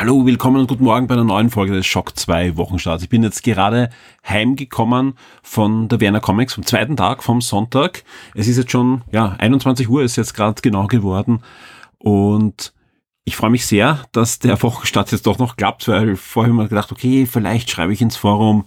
Hallo, willkommen und guten Morgen bei einer neuen Folge des Shock 2 Wochenstarts. Ich bin jetzt gerade heimgekommen von der Werner Comics vom zweiten Tag, vom Sonntag. Es ist jetzt schon, ja, 21 Uhr ist jetzt gerade genau geworden und ich freue mich sehr, dass der Wochenstart jetzt doch noch klappt, weil vorher mir gedacht, okay, vielleicht schreibe ich ins Forum,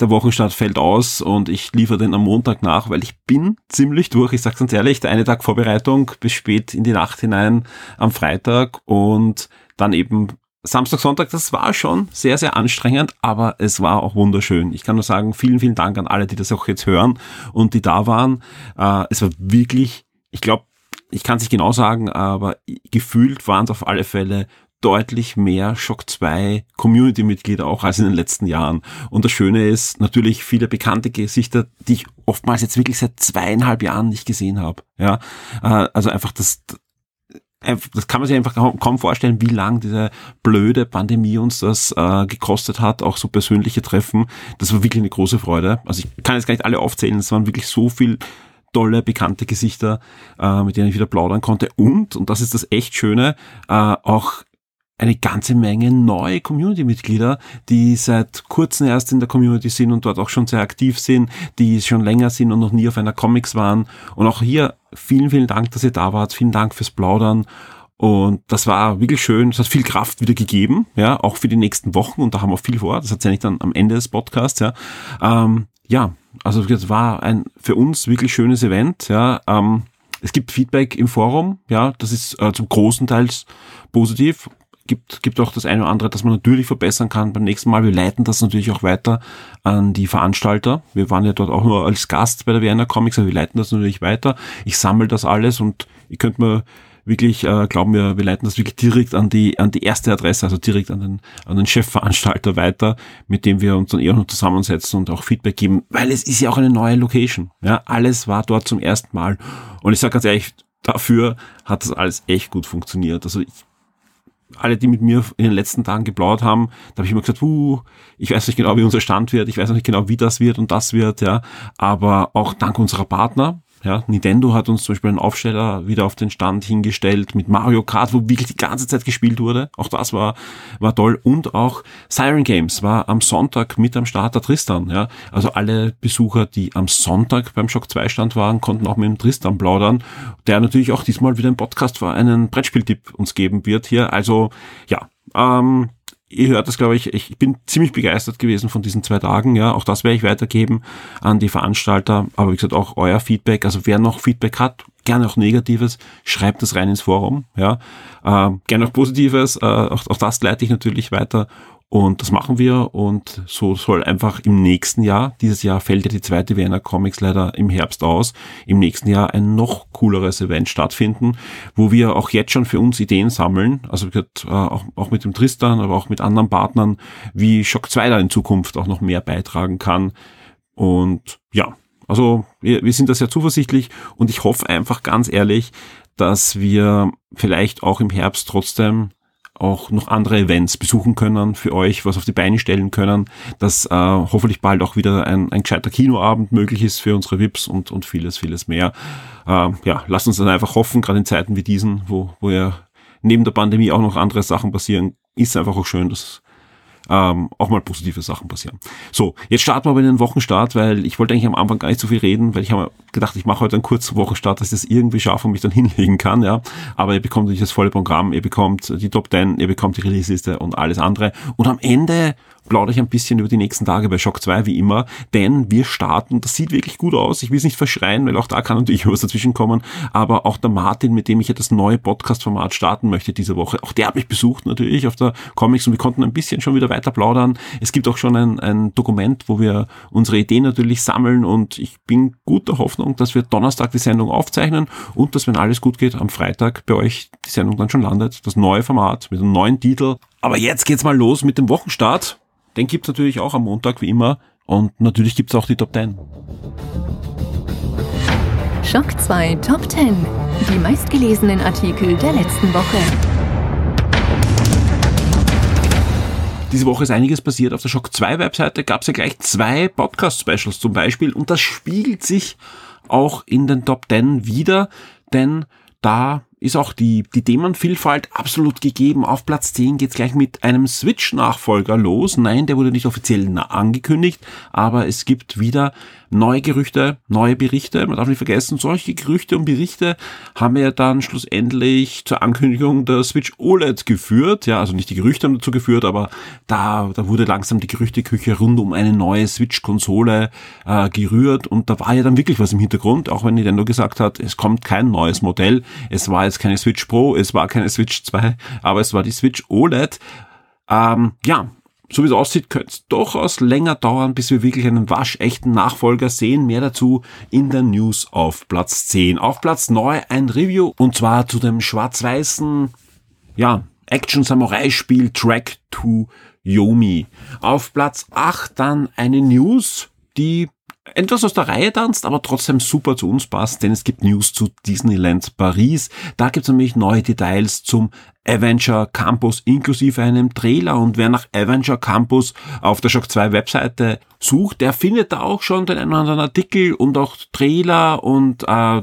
der Wochenstart fällt aus und ich liefere den am Montag nach, weil ich bin ziemlich durch. Ich sage ganz ehrlich, der eine Tag Vorbereitung bis spät in die Nacht hinein am Freitag und dann eben Samstag, Sonntag, das war schon sehr, sehr anstrengend, aber es war auch wunderschön. Ich kann nur sagen, vielen, vielen Dank an alle, die das auch jetzt hören und die da waren. Äh, es war wirklich, ich glaube, ich kann es nicht genau sagen, aber gefühlt waren es auf alle Fälle deutlich mehr Shock 2 Community-Mitglieder auch als in den letzten Jahren. Und das Schöne ist natürlich viele bekannte Gesichter, die ich oftmals jetzt wirklich seit zweieinhalb Jahren nicht gesehen habe. Ja, äh, also einfach das, das kann man sich einfach kaum vorstellen, wie lang diese blöde Pandemie uns das äh, gekostet hat, auch so persönliche Treffen. Das war wirklich eine große Freude. Also ich kann jetzt gar nicht alle aufzählen, es waren wirklich so viel tolle, bekannte Gesichter, äh, mit denen ich wieder plaudern konnte. Und, und das ist das echt Schöne, äh, auch eine ganze Menge neue Community-Mitglieder, die seit kurzem erst in der Community sind und dort auch schon sehr aktiv sind, die schon länger sind und noch nie auf einer Comics waren. Und auch hier vielen, vielen Dank, dass ihr da wart. Vielen Dank fürs Plaudern. Und das war wirklich schön. Es hat viel Kraft wieder gegeben, ja, auch für die nächsten Wochen. Und da haben wir viel vor. Das erzähle ich dann am Ende des Podcasts, ja. Ähm, ja, also es war ein für uns wirklich schönes Event, ja. Ähm, es gibt Feedback im Forum, ja, das ist äh, zum großen Teils positiv gibt, gibt auch das eine oder andere, das man natürlich verbessern kann beim nächsten Mal. Wir leiten das natürlich auch weiter an die Veranstalter. Wir waren ja dort auch nur als Gast bei der Vienna Comics, aber wir leiten das natürlich weiter. Ich sammle das alles und ihr könnt mir wirklich, äh, glauben wir, wir leiten das wirklich direkt an die, an die erste Adresse, also direkt an den, an den Chefveranstalter weiter, mit dem wir uns dann eher noch zusammensetzen und auch Feedback geben, weil es ist ja auch eine neue Location. Ja, alles war dort zum ersten Mal. Und ich sage ganz ehrlich, dafür hat das alles echt gut funktioniert. Also ich alle, die mit mir in den letzten Tagen geplaudert haben, da habe ich immer gesagt, uh, ich weiß nicht genau, wie unser Stand wird, ich weiß nicht genau, wie das wird und das wird, ja. Aber auch dank unserer Partner, ja, Nintendo hat uns zum Beispiel einen Aufsteller wieder auf den Stand hingestellt mit Mario Kart, wo wirklich die ganze Zeit gespielt wurde. Auch das war, war toll. Und auch Siren Games war am Sonntag mit am Start der Tristan. Ja. Also alle Besucher, die am Sonntag beim Shock 2 Stand waren, konnten auch mit dem Tristan plaudern, der natürlich auch diesmal wieder ein Podcast für einen Brettspieltipp uns geben wird hier. Also ja, ähm, ihr hört das, glaube ich, ich bin ziemlich begeistert gewesen von diesen zwei Tagen. Ja, auch das werde ich weitergeben an die Veranstalter. Aber wie gesagt, auch euer Feedback. Also wer noch Feedback hat, gerne auch Negatives, schreibt das rein ins Forum. Ja, äh, gerne auch Positives. Äh, auch, auch das leite ich natürlich weiter. Und das machen wir und so soll einfach im nächsten Jahr, dieses Jahr fällt ja die zweite Vienna Comics leider im Herbst aus, im nächsten Jahr ein noch cooleres Event stattfinden, wo wir auch jetzt schon für uns Ideen sammeln, also äh, auch mit dem Tristan, aber auch mit anderen Partnern, wie Shock 2 da in Zukunft auch noch mehr beitragen kann. Und ja, also wir, wir sind da sehr zuversichtlich und ich hoffe einfach ganz ehrlich, dass wir vielleicht auch im Herbst trotzdem auch noch andere Events besuchen können, für euch was auf die Beine stellen können, dass äh, hoffentlich bald auch wieder ein, ein gescheiter Kinoabend möglich ist für unsere VIPs und, und vieles, vieles mehr. Äh, ja, lasst uns dann einfach hoffen, gerade in Zeiten wie diesen, wo, wo ja neben der Pandemie auch noch andere Sachen passieren, ist einfach auch schön, dass ähm, auch mal positive Sachen passieren. So, jetzt starten wir aber in den Wochenstart, weil ich wollte eigentlich am Anfang gar nicht so viel reden, weil ich habe gedacht, ich mache heute einen kurzen Wochenstart, dass ich das irgendwie schaffe und mich dann hinlegen kann, ja. Aber ihr bekommt natürlich das volle Programm, ihr bekommt die Top 10, ihr bekommt die Release-Liste und alles andere. Und am Ende plaudere ich ein bisschen über die nächsten Tage bei Shock 2, wie immer, denn wir starten, das sieht wirklich gut aus, ich will es nicht verschreien, weil auch da kann natürlich was dazwischen kommen, aber auch der Martin, mit dem ich ja das neue Podcast-Format starten möchte diese Woche, auch der hat mich besucht natürlich auf der Comics und wir konnten ein bisschen schon wieder weiter plaudern. Es gibt auch schon ein, ein Dokument, wo wir unsere Ideen natürlich sammeln und ich bin guter Hoffnung, dass wir Donnerstag die Sendung aufzeichnen und dass, wenn alles gut geht, am Freitag bei euch die Sendung dann schon landet. Das neue Format mit einem neuen Titel. Aber jetzt geht's mal los mit dem Wochenstart. Den gibt's natürlich auch am Montag, wie immer. Und natürlich gibt's auch die Top 10. Schock 2 Top 10. Die meistgelesenen Artikel der letzten Woche. Diese Woche ist einiges passiert. Auf der Shock 2 Webseite gab es ja gleich zwei Podcast-Specials zum Beispiel und das spiegelt sich auch in den Top 10 wieder, denn da ist auch die, die Themenvielfalt absolut gegeben. Auf Platz 10 geht's gleich mit einem Switch-Nachfolger los. Nein, der wurde nicht offiziell angekündigt, aber es gibt wieder neue Gerüchte, neue Berichte. Man darf nicht vergessen, solche Gerüchte und Berichte haben ja dann schlussendlich zur Ankündigung der Switch OLED geführt. Ja, also nicht die Gerüchte haben dazu geführt, aber da, da wurde langsam die Gerüchteküche rund um eine neue Switch-Konsole äh, gerührt und da war ja dann wirklich was im Hintergrund, auch wenn Nintendo gesagt hat, es kommt kein neues Modell. Es war jetzt keine Switch Pro, es war keine Switch 2, aber es war die Switch OLED. Ähm, ja, so wie es aussieht, könnte es durchaus länger dauern, bis wir wirklich einen waschechten Nachfolger sehen. Mehr dazu in der News auf Platz 10. Auf Platz 9 ein Review und zwar zu dem schwarz-weißen, ja, Action-Samurai-Spiel Track to Yomi. Auf Platz 8 dann eine News, die etwas aus der Reihe tanzt, aber trotzdem super zu uns passt, denn es gibt News zu Disneyland Paris. Da gibt es nämlich neue Details zum Avenger Campus inklusive einem Trailer und wer nach Avenger Campus auf der Shock 2 Webseite sucht, der findet da auch schon den einen oder anderen Artikel und auch Trailer und äh,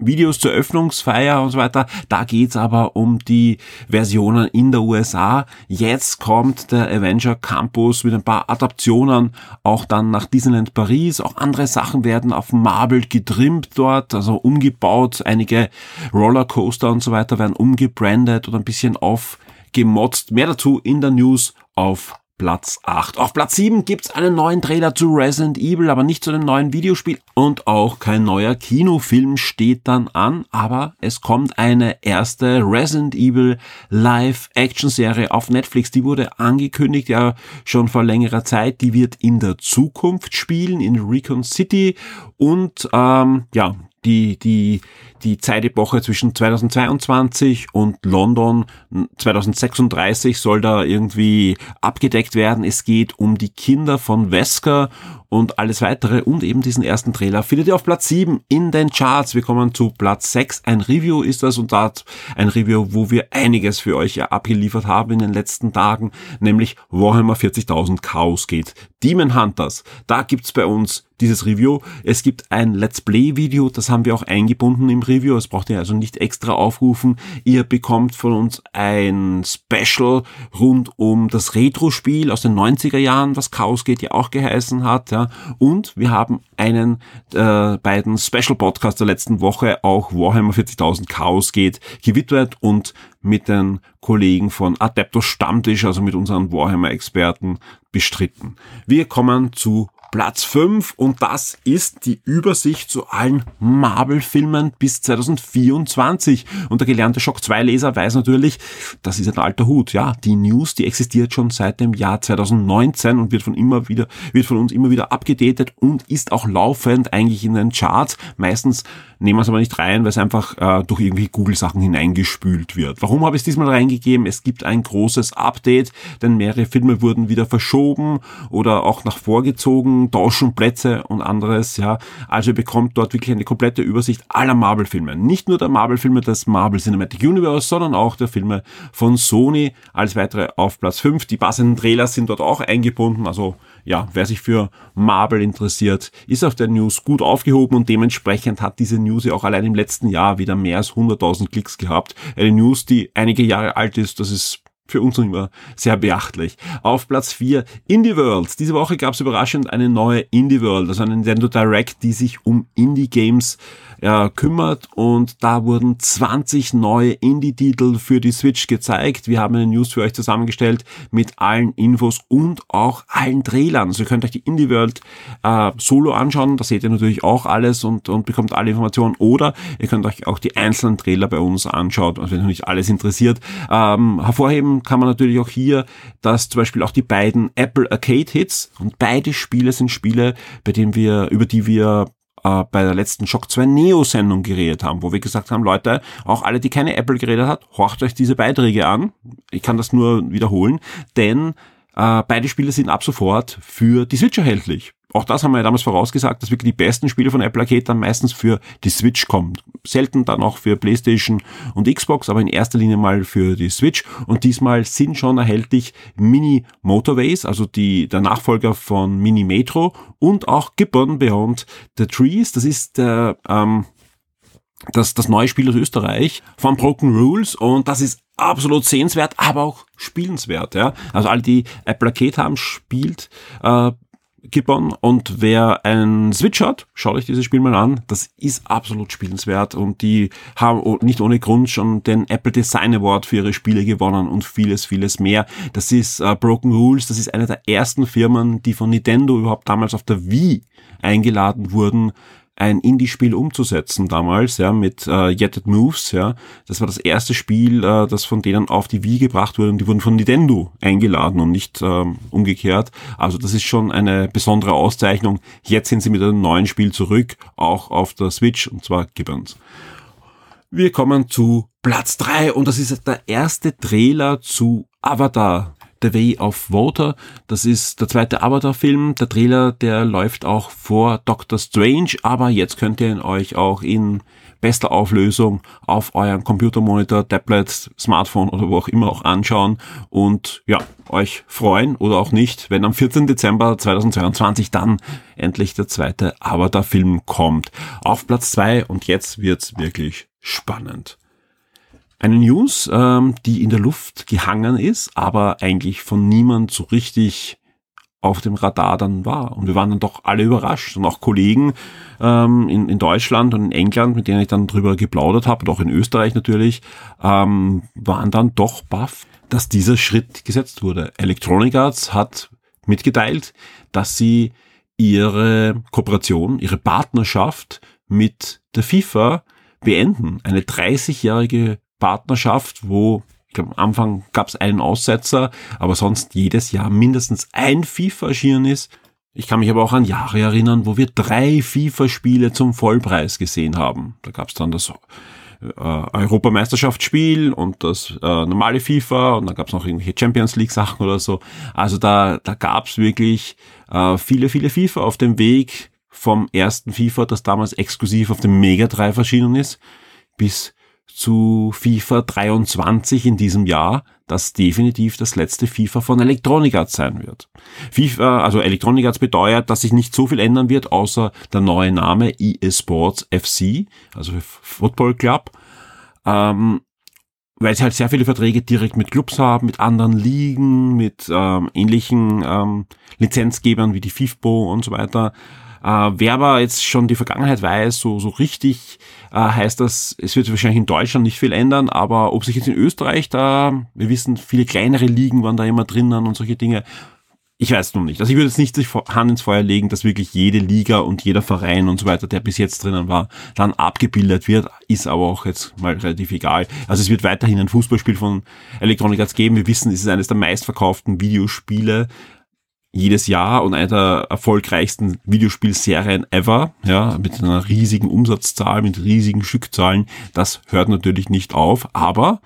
Videos zur Öffnungsfeier und so weiter. Da geht's aber um die Versionen in der USA. Jetzt kommt der Avenger Campus mit ein paar Adaptionen auch dann nach Disneyland Paris. Auch andere Sachen werden auf Marble getrimmt dort, also umgebaut. Einige Rollercoaster und so weiter werden umgebrandet oder ein bisschen aufgemotzt. Mehr dazu in der News auf Platz 8. Auf Platz 7 gibt's einen neuen Trailer zu Resident Evil, aber nicht zu dem neuen Videospiel und auch kein neuer Kinofilm steht dann an, aber es kommt eine erste Resident Evil Live-Action-Serie auf Netflix. Die wurde angekündigt ja schon vor längerer Zeit. Die wird in der Zukunft spielen, in Recon City und ähm, ja, die, die, die Zeitepoche zwischen 2022 und London 2036 soll da irgendwie abgedeckt werden. Es geht um die Kinder von Wesker und alles weitere und eben diesen ersten Trailer findet ihr auf Platz 7 in den Charts. Wir kommen zu Platz 6. Ein Review ist das und da ein Review, wo wir einiges für euch abgeliefert haben in den letzten Tagen, nämlich Warhammer 40.000 Chaos geht. Demon Hunters, da gibt's bei uns dieses Review. Es gibt ein Let's Play Video, das haben wir auch eingebunden im Review. Das braucht ihr also nicht extra aufrufen. Ihr bekommt von uns ein Special rund um das Retro-Spiel aus den 90er Jahren, was Chaos geht ja auch geheißen hat. Ja. Und wir haben einen äh, beiden Special Podcast der letzten Woche auch Warhammer 40.000 Chaos geht gewidmet und mit den Kollegen von Adeptus Stammtisch, also mit unseren Warhammer-Experten, bestritten. Wir kommen zu Platz 5 und das ist die Übersicht zu allen Marvel-Filmen bis 2024. Und der gelernte Shock 2-Leser weiß natürlich, das ist ein alter Hut. Ja, die News, die existiert schon seit dem Jahr 2019 und wird von immer wieder, wird von uns immer wieder abgedatet und ist auch laufend eigentlich in den Charts. Meistens nehmen wir es aber nicht rein, weil es einfach äh, durch irgendwie Google-Sachen hineingespült wird. Warum habe ich es diesmal reingegeben? Es gibt ein großes Update, denn mehrere Filme wurden wieder verschoben oder auch nach vorgezogen, tauschen Plätze und anderes, ja. Also ihr bekommt dort wirklich eine komplette Übersicht aller Marvel-Filme. Nicht nur der Marvel-Filme des Marvel Cinematic Universe, sondern auch der Filme von Sony. Alles weitere auf Platz 5. Die passenden Trailers sind dort auch eingebunden, also ja, wer sich für Marvel interessiert, ist auf der News gut aufgehoben und dementsprechend hat diese News ja auch allein im letzten Jahr wieder mehr als 100.000 Klicks gehabt. Eine News, die einige Jahre alt ist, das ist für uns immer sehr beachtlich. Auf Platz 4 Indie World. Diese Woche gab es überraschend eine neue Indie World, also eine Nintendo Direct, die sich um Indie Games äh, kümmert und da wurden 20 neue Indie-Titel für die Switch gezeigt. Wir haben eine News für euch zusammengestellt mit allen Infos und auch allen Trailern. Also ihr könnt euch die Indie World äh, Solo anschauen, da seht ihr natürlich auch alles und, und bekommt alle Informationen oder ihr könnt euch auch die einzelnen Trailer bei uns anschauen, also wenn euch nicht alles interessiert. Ähm, hervorheben kann man natürlich auch hier, dass zum Beispiel auch die beiden Apple Arcade Hits und beide Spiele sind Spiele, bei denen wir, über die wir äh, bei der letzten Shock 2 Neo-Sendung geredet haben, wo wir gesagt haben, Leute, auch alle, die keine Apple geredet hat, horcht euch diese Beiträge an. Ich kann das nur wiederholen, denn äh, beide Spiele sind ab sofort für die Switch erhältlich auch das haben wir ja damals vorausgesagt, dass wirklich die besten Spiele von Apple Arcade dann meistens für die Switch kommen. Selten dann auch für PlayStation und Xbox, aber in erster Linie mal für die Switch. Und diesmal sind schon erhältlich Mini Motorways, also die, der Nachfolger von Mini Metro und auch Gibbon Beyond the Trees. Das ist der, ähm, das, das neue Spiel aus Österreich von Broken Rules und das ist absolut sehenswert, aber auch spielenswert. Ja? Also alle, die Apple Arcade haben, spielt äh, Gibbon und wer einen Switch hat, schaut euch dieses Spiel mal an. Das ist absolut spielenswert und die haben nicht ohne Grund schon den Apple Design Award für ihre Spiele gewonnen und vieles, vieles mehr. Das ist uh, Broken Rules, das ist eine der ersten Firmen, die von Nintendo überhaupt damals auf der Wii eingeladen wurden, ein Indie-Spiel umzusetzen damals, ja, mit äh, Yet It Moves, ja. Das war das erste Spiel, äh, das von denen auf die Wii gebracht wurde und die wurden von Nintendo eingeladen und nicht ähm, umgekehrt. Also das ist schon eine besondere Auszeichnung. Jetzt sind sie mit einem neuen Spiel zurück, auch auf der Switch, und zwar Gibbons. Wir kommen zu Platz drei und das ist der erste Trailer zu Avatar The Way of Water. Das ist der zweite Avatar-Film. Der Trailer, der läuft auch vor Doctor Strange, aber jetzt könnt ihr ihn euch auch in bester Auflösung auf euren Computermonitor, Tablet, Smartphone oder wo auch immer auch anschauen und ja, euch freuen oder auch nicht, wenn am 14. Dezember 2022 dann endlich der zweite Avatar-Film kommt. Auf Platz zwei und jetzt wird's wirklich spannend. Eine News, ähm, die in der Luft gehangen ist, aber eigentlich von niemand so richtig auf dem Radar dann war. Und wir waren dann doch alle überrascht. Und auch Kollegen ähm, in, in Deutschland und in England, mit denen ich dann drüber geplaudert habe, und auch in Österreich natürlich, ähm, waren dann doch baff, dass dieser Schritt gesetzt wurde. Electronic Arts hat mitgeteilt, dass sie ihre Kooperation, ihre Partnerschaft mit der FIFA beenden. Eine 30-jährige Partnerschaft, wo ich glaube, am Anfang gab es einen Aussetzer, aber sonst jedes Jahr mindestens ein FIFA erschienen ist. Ich kann mich aber auch an Jahre erinnern, wo wir drei FIFA-Spiele zum Vollpreis gesehen haben. Da gab es dann das äh, Europameisterschaftsspiel und das äh, normale FIFA und dann gab es noch irgendwelche Champions League Sachen oder so. Also da, da gab es wirklich äh, viele, viele FIFA auf dem Weg vom ersten FIFA, das damals exklusiv auf dem Mega 3 erschienen ist, bis zu FIFA 23 in diesem Jahr, das definitiv das letzte FIFA von Electronic Arts sein wird. FIFA, also Electronic Arts bedeutet, dass sich nicht so viel ändern wird, außer der neue Name EA Sports FC, also Football Club, ähm, weil sie halt sehr viele Verträge direkt mit Clubs haben, mit anderen Ligen, mit ähm, ähnlichen ähm, Lizenzgebern wie die FIFBO und so weiter. Äh, wer aber jetzt schon die Vergangenheit weiß, so, so richtig äh, heißt das, es wird wahrscheinlich in Deutschland nicht viel ändern, aber ob sich jetzt in Österreich da, wir wissen, viele kleinere Ligen waren da immer drinnen und solche Dinge, ich weiß noch nicht. Also ich würde jetzt nicht sich Hand ins Feuer legen, dass wirklich jede Liga und jeder Verein und so weiter, der bis jetzt drinnen war, dann abgebildet wird, ist aber auch jetzt mal relativ egal. Also es wird weiterhin ein Fußballspiel von Electronic Arts geben. Wir wissen, es ist eines der meistverkauften Videospiele jedes Jahr und eine der erfolgreichsten Videospielserien ever, ja, mit einer riesigen Umsatzzahl, mit riesigen Stückzahlen. Das hört natürlich nicht auf, aber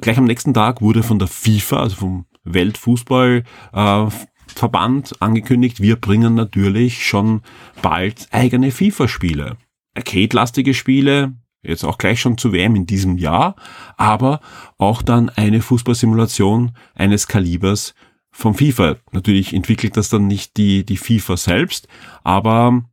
gleich am nächsten Tag wurde von der FIFA, also vom Weltfußballverband, äh, angekündigt, wir bringen natürlich schon bald eigene FIFA-Spiele. Arcade-lastige Spiele, jetzt auch gleich schon zu WM in diesem Jahr, aber auch dann eine Fußballsimulation eines Kalibers vom FIFA. Natürlich entwickelt das dann nicht die, die FIFA selbst, aber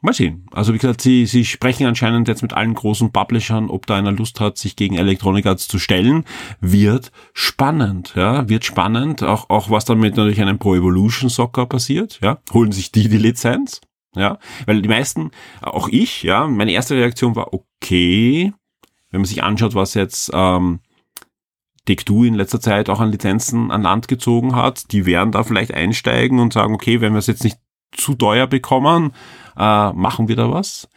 mal sehen. Also wie gesagt, sie, sie sprechen anscheinend jetzt mit allen großen Publishern, ob da einer Lust hat, sich gegen Electronic Arts zu stellen. Wird spannend, ja, wird spannend. Auch, auch was dann mit natürlich einem Pro Evolution Soccer passiert, ja. Holen sich die die Lizenz? Ja, weil die meisten, auch ich, ja, meine erste Reaktion war okay, wenn man sich anschaut, was jetzt ähm, Take-Two in letzter Zeit auch an Lizenzen an Land gezogen hat, die werden da vielleicht einsteigen und sagen, okay, wenn wir es jetzt nicht zu teuer bekommen, äh, machen wir da was.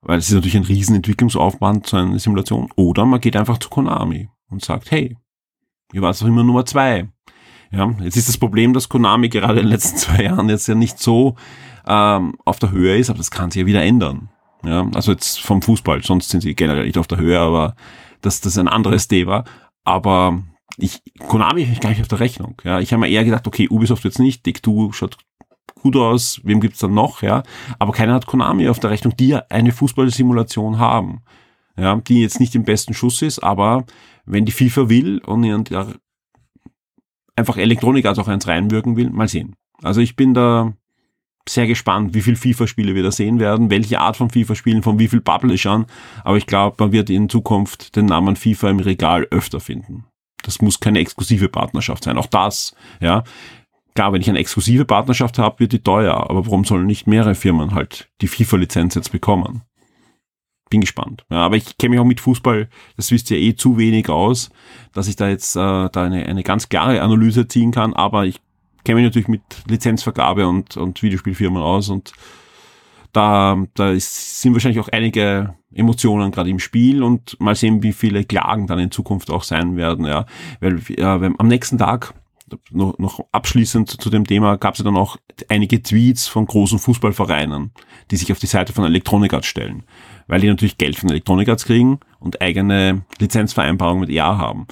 Weil es ist natürlich ein riesen Entwicklungsaufwand zu einer Simulation. Oder man geht einfach zu Konami und sagt, hey, ihr wart doch immer Nummer zwei. Ja, jetzt ist das Problem, dass Konami gerade in den letzten zwei Jahren jetzt ja nicht so ähm, auf der Höhe ist, aber das kann sich ja wieder ändern. Ja, also jetzt vom Fußball, sonst sind sie generell nicht auf der Höhe, aber das, das ein anderes Thema. Aber ich, Konami ich gar nicht auf der Rechnung. Ja, ich habe mir eher gedacht, okay, Ubisoft jetzt nicht, Dick2 schaut gut aus, wem gibt's dann noch, ja? Aber keiner hat Konami auf der Rechnung, die ja eine Fußballsimulation haben. Ja, die jetzt nicht im besten Schuss ist, aber wenn die FIFA will und einfach Elektronik als auch eins reinwirken will, mal sehen. Also ich bin da sehr gespannt, wie viel FIFA-Spiele wir da sehen werden, welche Art von FIFA-Spielen, von wie viel Publishern. Aber ich glaube, man wird in Zukunft den Namen FIFA im Regal öfter finden. Das muss keine exklusive Partnerschaft sein. Auch das, ja. Klar, wenn ich eine exklusive Partnerschaft habe, wird die teuer. Aber warum sollen nicht mehrere Firmen halt die FIFA-Lizenz jetzt bekommen? Bin gespannt. Ja, aber ich kenne mich auch mit Fußball, das wisst ihr eh zu wenig aus, dass ich da jetzt äh, da eine, eine ganz klare Analyse ziehen kann. Aber ich kenne mich natürlich mit Lizenzvergabe und, und Videospielfirmen aus und da, da ist, sind wahrscheinlich auch einige Emotionen gerade im Spiel und mal sehen, wie viele Klagen dann in Zukunft auch sein werden, ja. Weil äh, am nächsten Tag, noch, noch abschließend zu dem Thema, gab es ja dann auch einige Tweets von großen Fußballvereinen, die sich auf die Seite von Electronic Arts stellen, weil die natürlich Geld von Electronic Arts kriegen und eigene Lizenzvereinbarungen mit EA haben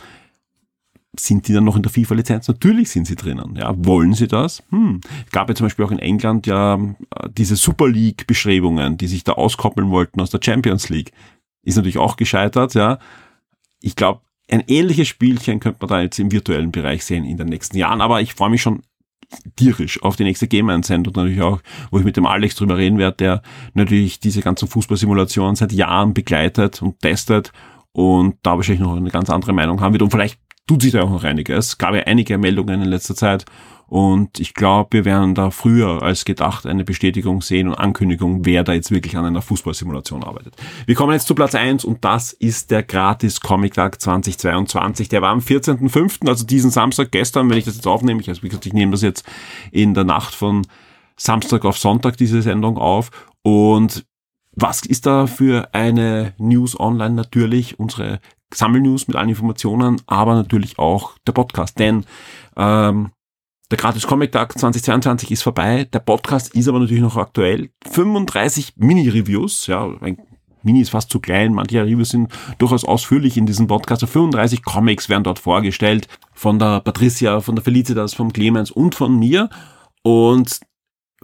sind die dann noch in der FIFA-Lizenz? Natürlich sind sie drinnen. Ja, wollen sie das? Hm. Gab ja zum Beispiel auch in England ja äh, diese Super League-Bestrebungen, die sich da auskoppeln wollten aus der Champions League. Ist natürlich auch gescheitert, ja. Ich glaube, ein ähnliches Spielchen könnte man da jetzt im virtuellen Bereich sehen in den nächsten Jahren, aber ich freue mich schon tierisch auf die nächste Game Sendung natürlich auch, wo ich mit dem Alex drüber reden werde, der natürlich diese ganzen Fußballsimulationen seit Jahren begleitet und testet und da wahrscheinlich noch eine ganz andere Meinung haben wird und vielleicht tut sich da auch noch einiges. Es gab ja einige Meldungen in letzter Zeit und ich glaube, wir werden da früher als gedacht eine Bestätigung sehen und Ankündigung, wer da jetzt wirklich an einer Fußballsimulation arbeitet. Wir kommen jetzt zu Platz eins und das ist der Gratis Comic Tag 2022. Der war am 14.05., also diesen Samstag gestern, wenn ich das jetzt aufnehme. Ich, also wie gesagt, ich nehme das jetzt in der Nacht von Samstag auf Sonntag diese Sendung auf und was ist da für eine News online? Natürlich unsere Sammelnews mit allen Informationen, aber natürlich auch der Podcast. Denn ähm, der Gratis Comic Tag 2022 ist vorbei. Der Podcast ist aber natürlich noch aktuell. 35 Mini-Reviews, ja, ein Mini ist fast zu klein, manche Reviews sind durchaus ausführlich in diesem Podcast. 35 also Comics werden dort vorgestellt von der Patricia, von der Felicitas, vom Clemens und von mir. Und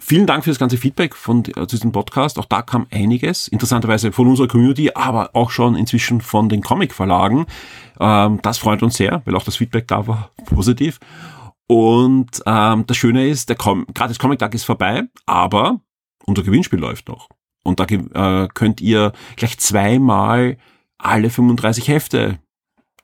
Vielen Dank für das ganze Feedback von äh, diesem Podcast. Auch da kam einiges. Interessanterweise von unserer Community, aber auch schon inzwischen von den Comic-Verlagen. Ähm, das freut uns sehr, weil auch das Feedback da war positiv. Und ähm, das Schöne ist, der Com gratis Comic-Tag ist vorbei, aber unser Gewinnspiel läuft noch. Und da äh, könnt ihr gleich zweimal alle 35 Hefte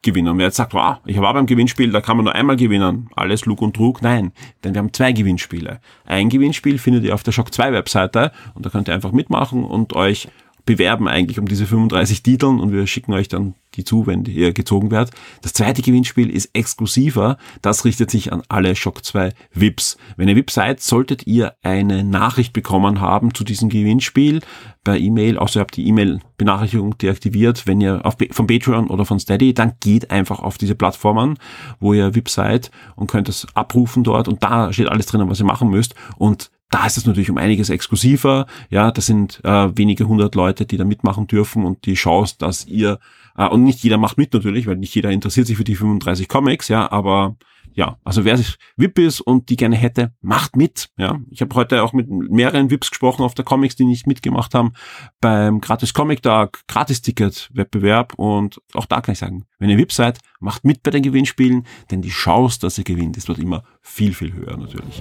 gewinnen. Und wer jetzt sagt, wow, ich war beim Gewinnspiel, da kann man nur einmal gewinnen, alles Lug und Trug. Nein, denn wir haben zwei Gewinnspiele. Ein Gewinnspiel findet ihr auf der Shock 2 Webseite und da könnt ihr einfach mitmachen und euch bewerben eigentlich um diese 35 Titeln und wir schicken euch dann die zu, wenn ihr gezogen werdet. Das zweite Gewinnspiel ist exklusiver. Das richtet sich an alle Shock 2 VIPs. Wenn ihr VIP seid, solltet ihr eine Nachricht bekommen haben zu diesem Gewinnspiel per E-Mail. Außer ihr habt die E-Mail-Benachrichtigung deaktiviert. Wenn ihr auf, von Patreon oder von Steady, dann geht einfach auf diese Plattformen, wo ihr VIP seid und könnt es abrufen dort und da steht alles drin, was ihr machen müsst und da ist es natürlich um einiges exklusiver. Ja, das sind äh, wenige hundert Leute, die da mitmachen dürfen und die Chance, dass ihr und nicht jeder macht mit natürlich, weil nicht jeder interessiert sich für die 35 Comics, ja, aber ja, also wer sich VIP ist und die gerne hätte, macht mit. Ja, ich habe heute auch mit mehreren VIPs gesprochen auf der Comics, die nicht mitgemacht haben beim Gratis Comic Tag, Gratis Ticket Wettbewerb und auch da kann ich sagen, wenn ihr VIP seid, macht mit bei den Gewinnspielen, denn die Chance, dass ihr gewinnt, ist dort immer viel viel höher natürlich.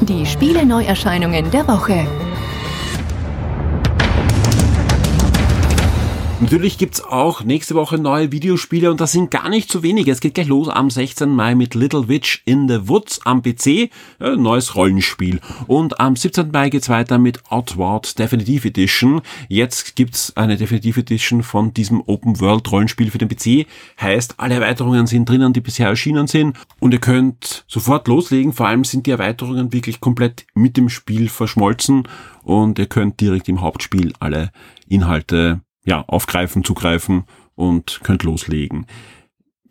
Die Spiele-Neuerscheinungen der Woche. Natürlich gibt's auch nächste Woche neue Videospiele und das sind gar nicht so wenige. Es geht gleich los am 16. Mai mit Little Witch in the Woods am PC, ja, neues Rollenspiel. Und am 17. Mai geht's weiter mit Outward Definitive Edition. Jetzt gibt's eine Definitive Edition von diesem Open World Rollenspiel für den PC. Heißt, alle Erweiterungen sind drinnen, die bisher erschienen sind. Und ihr könnt sofort loslegen. Vor allem sind die Erweiterungen wirklich komplett mit dem Spiel verschmolzen und ihr könnt direkt im Hauptspiel alle Inhalte ja, aufgreifen, zugreifen und könnt loslegen.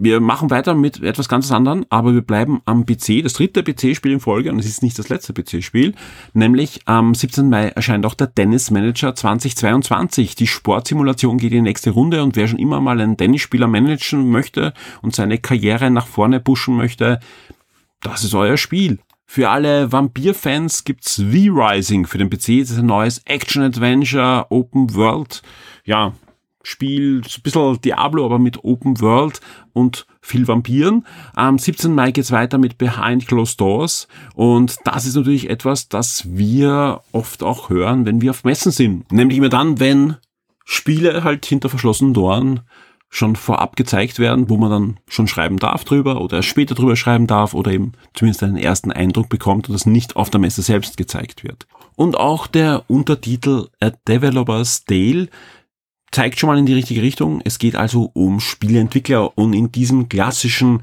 Wir machen weiter mit etwas ganz anderem, aber wir bleiben am PC. Das dritte PC-Spiel in Folge, und es ist nicht das letzte PC-Spiel, nämlich am 17. Mai erscheint auch der Tennis Manager 2022. Die Sportsimulation geht in die nächste Runde und wer schon immer mal einen Tennisspieler managen möchte und seine Karriere nach vorne pushen möchte, das ist euer Spiel. Für alle Vampir-Fans gibt's V-Rising für den PC. Das ist ein neues Action-Adventure, Open World, ja, Spiel, ein bisschen Diablo, aber mit Open World und viel Vampiren. Am 17. Mai geht's weiter mit Behind Closed Doors und das ist natürlich etwas, das wir oft auch hören, wenn wir auf Messen sind. Nämlich immer dann, wenn Spiele halt hinter verschlossenen Toren schon vorab gezeigt werden, wo man dann schon schreiben darf drüber oder später drüber schreiben darf oder eben zumindest einen ersten Eindruck bekommt und das nicht auf der Messe selbst gezeigt wird. Und auch der Untertitel A Developer's Tale zeigt schon mal in die richtige Richtung. Es geht also um Spieleentwickler und in diesem klassischen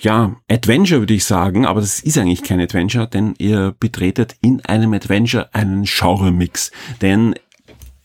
ja, Adventure würde ich sagen, aber das ist eigentlich kein Adventure, denn ihr betretet in einem Adventure einen Genre-Mix. Denn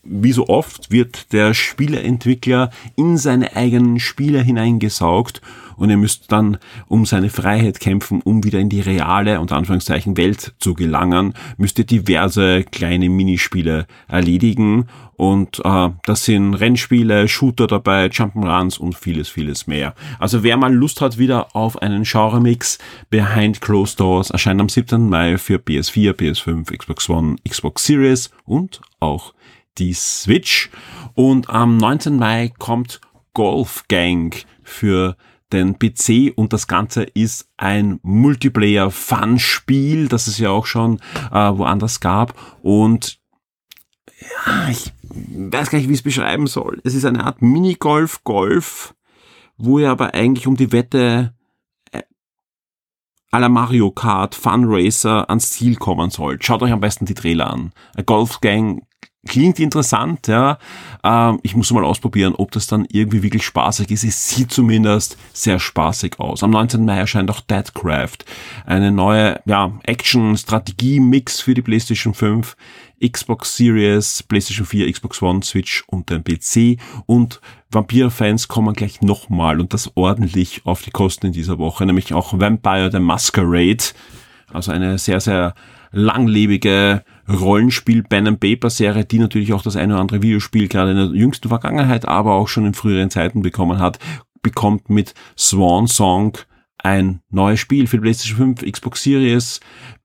wie so oft wird der Spieleentwickler in seine eigenen Spiele hineingesaugt und er müsst dann um seine Freiheit kämpfen, um wieder in die reale und Anführungszeichen Welt zu gelangen, müsst ihr diverse kleine Minispiele erledigen und äh, das sind Rennspiele, Shooter dabei, Jump'n'Runs und vieles, vieles mehr. Also wer mal Lust hat wieder auf einen Genre-Mix, Behind Closed Doors erscheint am 7. Mai für PS4, PS5, Xbox One, Xbox Series und auch die Switch. Und am 19. Mai kommt Golf Gang für den PC und das Ganze ist ein Multiplayer-Fun-Spiel, das es ja auch schon äh, woanders gab und ja, ich weiß gar nicht, wie ich es beschreiben soll. Es ist eine Art Minigolf-Golf, wo ihr aber eigentlich um die Wette äh, à la Mario Kart Fun Racer ans Ziel kommen sollt. Schaut euch am besten die Trailer an. A Golf Gang klingt interessant, ja. Ähm, ich muss mal ausprobieren, ob das dann irgendwie wirklich spaßig ist. Es sieht zumindest sehr spaßig aus. Am 19. Mai erscheint auch Deadcraft, eine neue ja, Action-Strategie-Mix für die PlayStation 5, Xbox Series, PlayStation 4, Xbox One, Switch und den PC. Und Vampir-Fans kommen gleich nochmal und das ordentlich auf die Kosten in dieser Woche, nämlich auch Vampire the Masquerade. Also eine sehr, sehr langlebige Rollenspiel-Pen-and-Paper-Serie, die natürlich auch das eine oder andere Videospiel gerade in der jüngsten Vergangenheit, aber auch schon in früheren Zeiten bekommen hat, bekommt mit Swan Song ein neues Spiel für PlayStation 5, Xbox Series,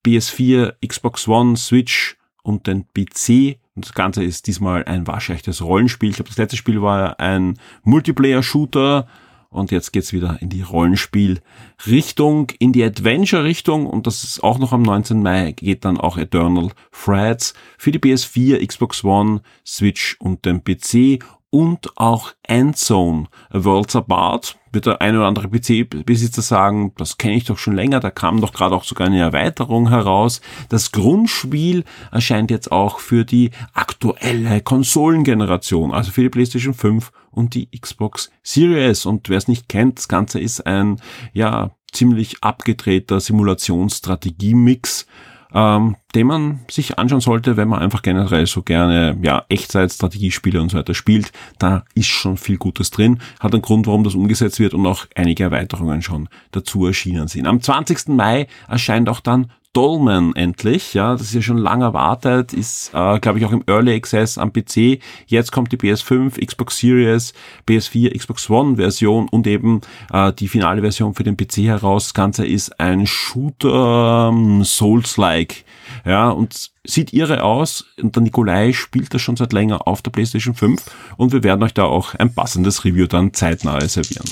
PS4, Xbox One, Switch und den PC. Und das Ganze ist diesmal ein waschechtes Rollenspiel. Ich glaube, das letzte Spiel war ein Multiplayer-Shooter, und jetzt geht's wieder in die Rollenspiel-Richtung, in die Adventure-Richtung. Und das ist auch noch am 19. Mai, geht dann auch Eternal Threads für die PS4, Xbox One, Switch und den PC und auch Endzone, Worlds Apart, wird der eine oder andere PC-Besitzer sagen, das kenne ich doch schon länger, da kam doch gerade auch sogar eine Erweiterung heraus. Das Grundspiel erscheint jetzt auch für die aktuelle Konsolengeneration, also für die PlayStation 5 und die Xbox Series. Und wer es nicht kennt, das Ganze ist ein, ja, ziemlich abgedrehter Simulationsstrategie-Mix, ähm, den man sich anschauen sollte, wenn man einfach generell so gerne ja, Echtzeit-Strategiespiele und so weiter spielt. Da ist schon viel Gutes drin. Hat einen Grund, warum das umgesetzt wird und auch einige Erweiterungen schon dazu erschienen sind. Am 20. Mai erscheint auch dann Dolman endlich, ja, das ist ja schon lange erwartet, ist, äh, glaube ich, auch im Early Access am PC. Jetzt kommt die PS5, Xbox Series, PS4, Xbox One Version und eben äh, die finale Version für den PC heraus. Das Ganze ist ein Shooter ähm, Souls-like, ja, und sieht irre aus. Und der Nikolai spielt das schon seit länger auf der PlayStation 5 und wir werden euch da auch ein passendes Review dann zeitnah reservieren.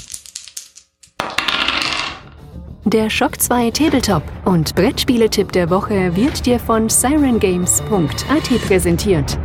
Der Shock 2 Tabletop und Brettspieletipp der Woche wird dir von sirengames.at präsentiert.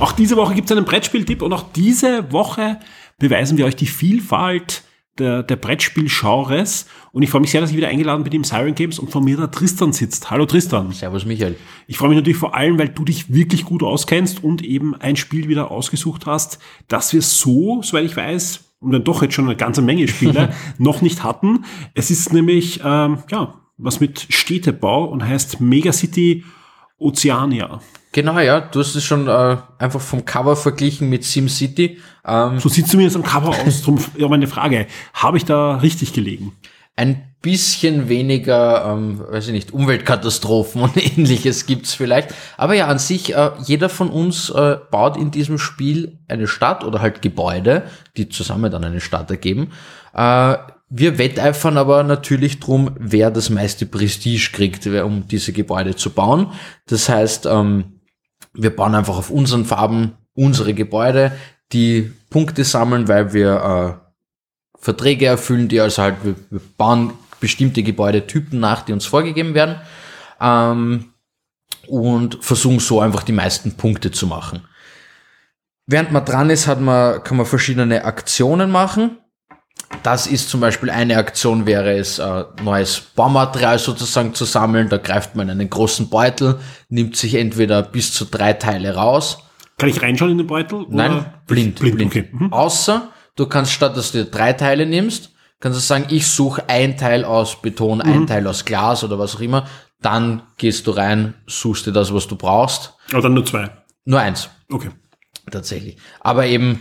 Auch diese Woche gibt es einen Brettspieltipp und auch diese Woche beweisen wir euch die Vielfalt der, der Brettspiel-Genres. Und ich freue mich sehr, dass ich wieder eingeladen bin im Siren Games und vor mir da Tristan sitzt. Hallo Tristan. Servus Michael. Ich freue mich natürlich vor allem, weil du dich wirklich gut auskennst und eben ein Spiel wieder ausgesucht hast, das wir so, soweit ich weiß, und dann doch jetzt schon eine ganze Menge Spiele noch nicht hatten. Es ist nämlich, ähm, ja, was mit Städtebau und heißt Megacity Oceania. Genau, ja, du hast es schon äh, einfach vom Cover verglichen mit SimCity. Ähm, so sieht zumindest am Cover aus. Drum ja, meine Frage, habe ich da richtig gelegen? Ein bisschen weniger, ähm, weiß ich nicht, Umweltkatastrophen und ähnliches gibt's vielleicht. Aber ja, an sich, äh, jeder von uns äh, baut in diesem Spiel eine Stadt oder halt Gebäude, die zusammen dann eine Stadt ergeben. Äh, wir wetteifern aber natürlich drum, wer das meiste Prestige kriegt, um diese Gebäude zu bauen. Das heißt, ähm, wir bauen einfach auf unseren Farben unsere Gebäude, die Punkte sammeln, weil wir äh, Verträge erfüllen, die also halt, wir, wir bauen bestimmte Gebäudetypen nach, die uns vorgegeben werden. Ähm, und versuchen so einfach die meisten Punkte zu machen. Während man dran ist, hat man, kann man verschiedene Aktionen machen. Das ist zum Beispiel eine Aktion, wäre es, äh, neues Baumaterial sozusagen zu sammeln. Da greift man in einen großen Beutel, nimmt sich entweder bis zu drei Teile raus. Kann ich reinschauen in den Beutel? Nein, blind. blind. blind. Okay. Mhm. Außer du kannst statt, dass du dir drei Teile nimmst, kannst du sagen, ich suche ein Teil aus Beton, mhm. ein Teil aus Glas oder was auch immer. Dann gehst du rein, suchst dir das, was du brauchst. Dann nur zwei? Nur eins. Okay. Tatsächlich. Aber eben,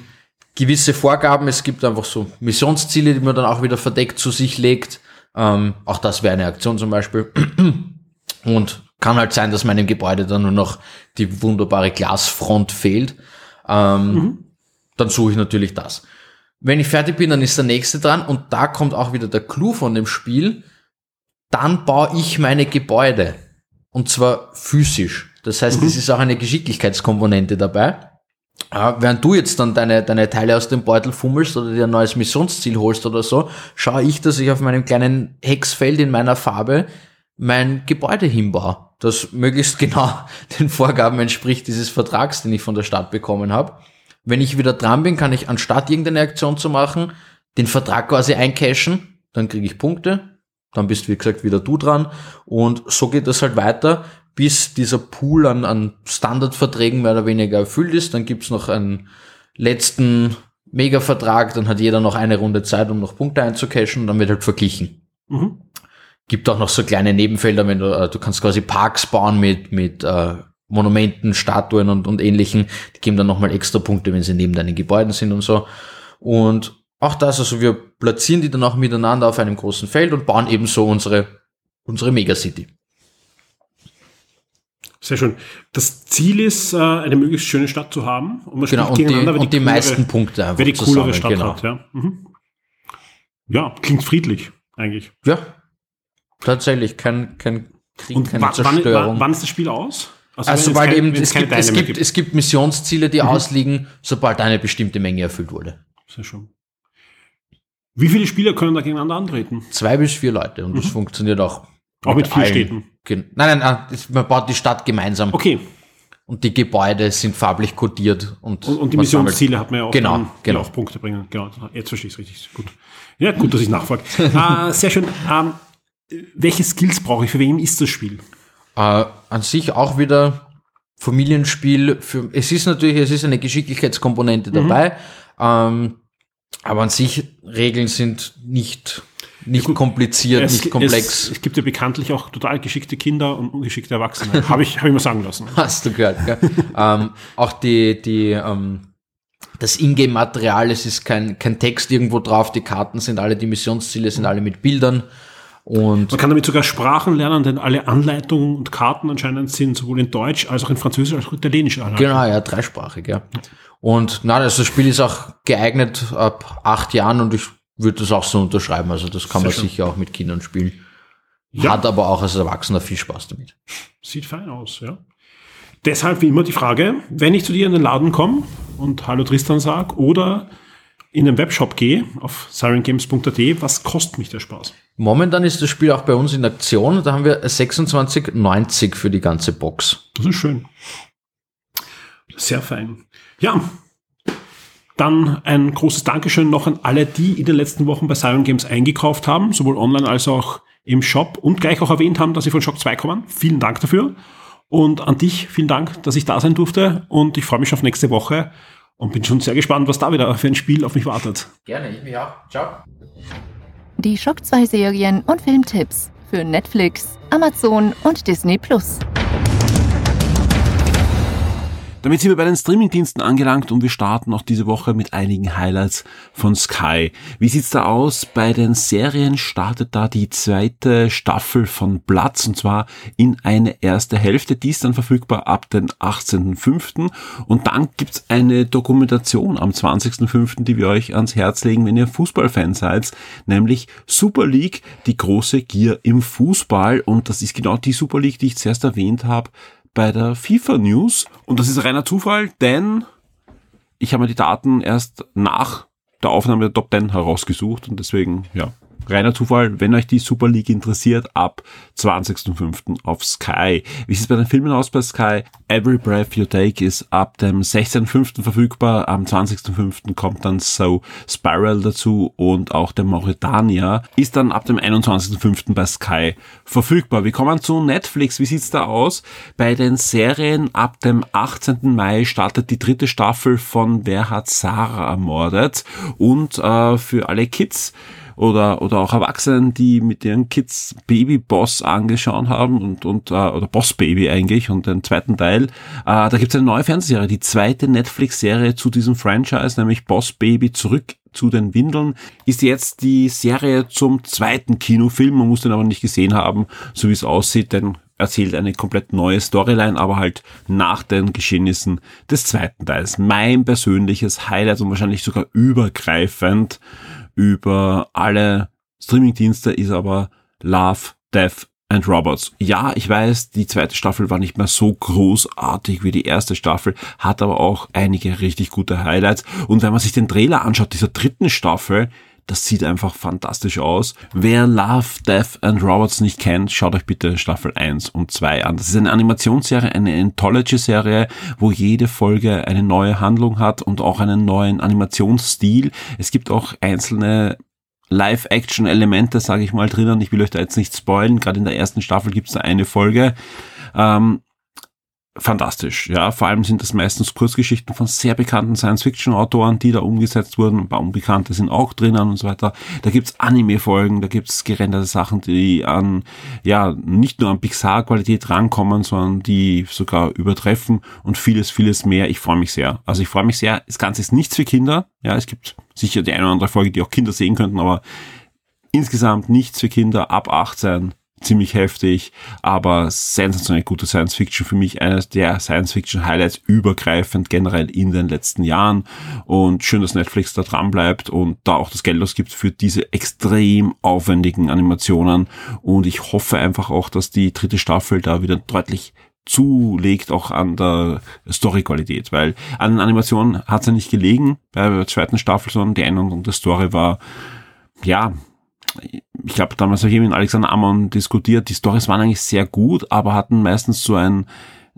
gewisse Vorgaben. Es gibt einfach so Missionsziele, die man dann auch wieder verdeckt zu sich legt. Ähm, auch das wäre eine Aktion zum Beispiel. Und kann halt sein, dass meinem Gebäude dann nur noch die wunderbare Glasfront fehlt. Ähm, mhm. Dann suche ich natürlich das. Wenn ich fertig bin, dann ist der nächste dran und da kommt auch wieder der Clou von dem Spiel. Dann baue ich meine Gebäude. Und zwar physisch. Das heißt, mhm. es ist auch eine Geschicklichkeitskomponente dabei. Ja, während du jetzt dann deine, deine Teile aus dem Beutel fummelst oder dir ein neues Missionsziel holst oder so, schaue ich, dass ich auf meinem kleinen Hexfeld in meiner Farbe mein Gebäude hinbaue, das möglichst genau den Vorgaben entspricht dieses Vertrags, den ich von der Stadt bekommen habe. Wenn ich wieder dran bin, kann ich anstatt irgendeine Aktion zu machen, den Vertrag quasi eincashen, dann kriege ich Punkte, dann bist wie gesagt wieder du dran und so geht das halt weiter bis dieser Pool an, an Standardverträgen mehr oder weniger erfüllt ist. Dann gibt's noch einen letzten Mega-Vertrag, dann hat jeder noch eine Runde Zeit, um noch Punkte einzucashen und dann wird halt verglichen. Mhm. Gibt auch noch so kleine Nebenfelder, wenn du, äh, du kannst quasi Parks bauen mit, mit äh, Monumenten, Statuen und, und ähnlichen. Die geben dann nochmal extra Punkte, wenn sie neben deinen Gebäuden sind und so. Und auch das, also wir platzieren die dann auch miteinander auf einem großen Feld und bauen ebenso unsere, unsere Megacity. Sehr schön. Das Ziel ist, äh, eine möglichst schöne Stadt zu haben. Und man genau, und die, und die, die coolere, meisten Punkte einfach Wer die coolere Stadt genau. hat, ja. Mhm. Ja, klingt friedlich, eigentlich. Ja, tatsächlich. Kein, kein Krieg, und keine Zerstörung. Wann, wann ist das Spiel aus? Also, also sobald kein, eben, es gibt, es, gibt, gibt, es gibt Missionsziele, die mhm. ausliegen, sobald eine bestimmte Menge erfüllt wurde. Sehr schön. Wie viele Spieler können da gegeneinander antreten? Zwei bis vier Leute und mhm. das funktioniert auch auch mit, mit vier allen. Städten? Nein, nein, nein, man baut die Stadt gemeinsam. Okay. Und die Gebäude sind farblich kodiert. Und, und, und die Missionsziele hat man ja auch, genau, dann, genau. auf Punkte bringen. Genau, jetzt verstehe ich es richtig. Gut. Ja, gut, dass ich nachfrage. äh, sehr schön. Ähm, welche Skills brauche ich? Für wen ist das Spiel? Äh, an sich auch wieder Familienspiel. Für, es ist natürlich, es ist eine Geschicklichkeitskomponente dabei. Mhm. Ähm, aber an sich Regeln sind nicht nicht Gut, kompliziert, es, nicht komplex. Es, es, gibt ja bekanntlich auch total geschickte Kinder und ungeschickte Erwachsene. Habe ich, hab ich mal sagen lassen. Hast du gehört, gell? ähm, auch die, die, ähm, das Ingame-Material, es ist kein, kein Text irgendwo drauf, die Karten sind alle, die Missionsziele sind alle mit Bildern. Und Man kann damit sogar Sprachen lernen, denn alle Anleitungen und Karten anscheinend sind sowohl in Deutsch als auch in Französisch als auch in Italienisch. Genau, ja, dreisprachig, ja. Und na, das Spiel ist auch geeignet ab acht Jahren und ich würde das auch so unterschreiben. Also das kann Sehr man schön. sicher auch mit Kindern spielen. Ja. Hat aber auch als Erwachsener viel Spaß damit. Sieht fein aus, ja. Deshalb wie immer die Frage, wenn ich zu dir in den Laden komme und Hallo Tristan sag oder in den Webshop gehe auf sirengames.at, was kostet mich der Spaß? Momentan ist das Spiel auch bei uns in Aktion. Da haben wir 26,90 für die ganze Box. Das ist schön. Sehr fein. Ja, dann ein großes Dankeschön noch an alle, die in den letzten Wochen bei Siren Games eingekauft haben, sowohl online als auch im Shop und gleich auch erwähnt haben, dass sie von Shock 2 kommen. Vielen Dank dafür. Und an dich, vielen Dank, dass ich da sein durfte. Und ich freue mich auf nächste Woche und bin schon sehr gespannt, was da wieder für ein Spiel auf mich wartet. Gerne, ich mich auch. Ciao. Die Shock 2 Serien und Filmtipps für Netflix, Amazon und Disney Plus. Damit sind wir bei den Streamingdiensten angelangt und wir starten auch diese Woche mit einigen Highlights von Sky. Wie sieht's da aus? Bei den Serien startet da die zweite Staffel von Platz und zwar in eine erste Hälfte. Die ist dann verfügbar ab den 18.05. Und dann gibt's eine Dokumentation am 20.05., die wir euch ans Herz legen, wenn ihr Fußballfan seid, nämlich Super League, die große Gier im Fußball. Und das ist genau die Super League, die ich zuerst erwähnt habe bei der FIFA News. Und das ist reiner Zufall, denn ich habe mir die Daten erst nach der Aufnahme der Top 10 herausgesucht und deswegen, ja, reiner Zufall, wenn euch die Super League interessiert, ab 20.05. auf Sky. Wie sieht es bei den Filmen aus bei Sky? Every Breath You Take ist ab dem 16.05. verfügbar. Am 20.05. kommt dann So Spiral dazu und auch der Mauretania ist dann ab dem 21.05. bei Sky verfügbar. Wir kommen zu Netflix. Wie sieht's da aus? Bei den Serien ab dem 18. Mai startet die dritte Staffel von Wer hat Sarah ermordet? Und äh, für alle Kids oder, oder auch Erwachsenen, die mit ihren Kids Baby Boss angeschaut haben und, und äh, oder Boss Baby eigentlich und den zweiten Teil. Äh, da gibt es eine neue Fernsehserie, die zweite Netflix-Serie zu diesem Franchise, nämlich Boss Baby zurück zu den Windeln, ist jetzt die Serie zum zweiten Kinofilm. Man muss den aber nicht gesehen haben, so wie es aussieht, denn erzählt eine komplett neue Storyline, aber halt nach den Geschehnissen des zweiten Teils. Mein persönliches Highlight und wahrscheinlich sogar übergreifend über alle Streamingdienste ist aber Love, Death and Robots. Ja, ich weiß, die zweite Staffel war nicht mehr so großartig wie die erste Staffel, hat aber auch einige richtig gute Highlights. Und wenn man sich den Trailer anschaut, dieser dritten Staffel, das sieht einfach fantastisch aus. Wer Love, Death and Robots nicht kennt, schaut euch bitte Staffel 1 und 2 an. Das ist eine Animationsserie, eine Anthology-Serie, wo jede Folge eine neue Handlung hat und auch einen neuen Animationsstil. Es gibt auch einzelne Live-Action-Elemente, sage ich mal, drinnen. Ich will euch da jetzt nicht spoilen. Gerade in der ersten Staffel gibt es da eine Folge. Ähm, fantastisch. Ja, vor allem sind das meistens Kurzgeschichten von sehr bekannten Science-Fiction-Autoren, die da umgesetzt wurden. Ein paar Unbekannte sind auch drinnen und so weiter. Da gibt's Anime-Folgen, da gibt's gerenderte Sachen, die an, ja, nicht nur an Pixar-Qualität rankommen, sondern die sogar übertreffen und vieles, vieles mehr. Ich freue mich sehr. Also ich freue mich sehr. Das Ganze ist nichts für Kinder. Ja, es gibt sicher die eine oder andere Folge, die auch Kinder sehen könnten, aber insgesamt nichts für Kinder ab 18 ziemlich heftig, aber sensationell gute Science Fiction. Für mich eines der Science Fiction Highlights übergreifend generell in den letzten Jahren. Und schön, dass Netflix da dran bleibt und da auch das Geld ausgibt für diese extrem aufwendigen Animationen. Und ich hoffe einfach auch, dass die dritte Staffel da wieder deutlich zulegt auch an der Story-Qualität, weil an den Animationen hat es ja nicht gelegen bei der zweiten Staffel, sondern die Änderung der Story war ja ich glaube, damals habe ich mit Alexander Amon diskutiert, die Stories waren eigentlich sehr gut, aber hatten meistens so ein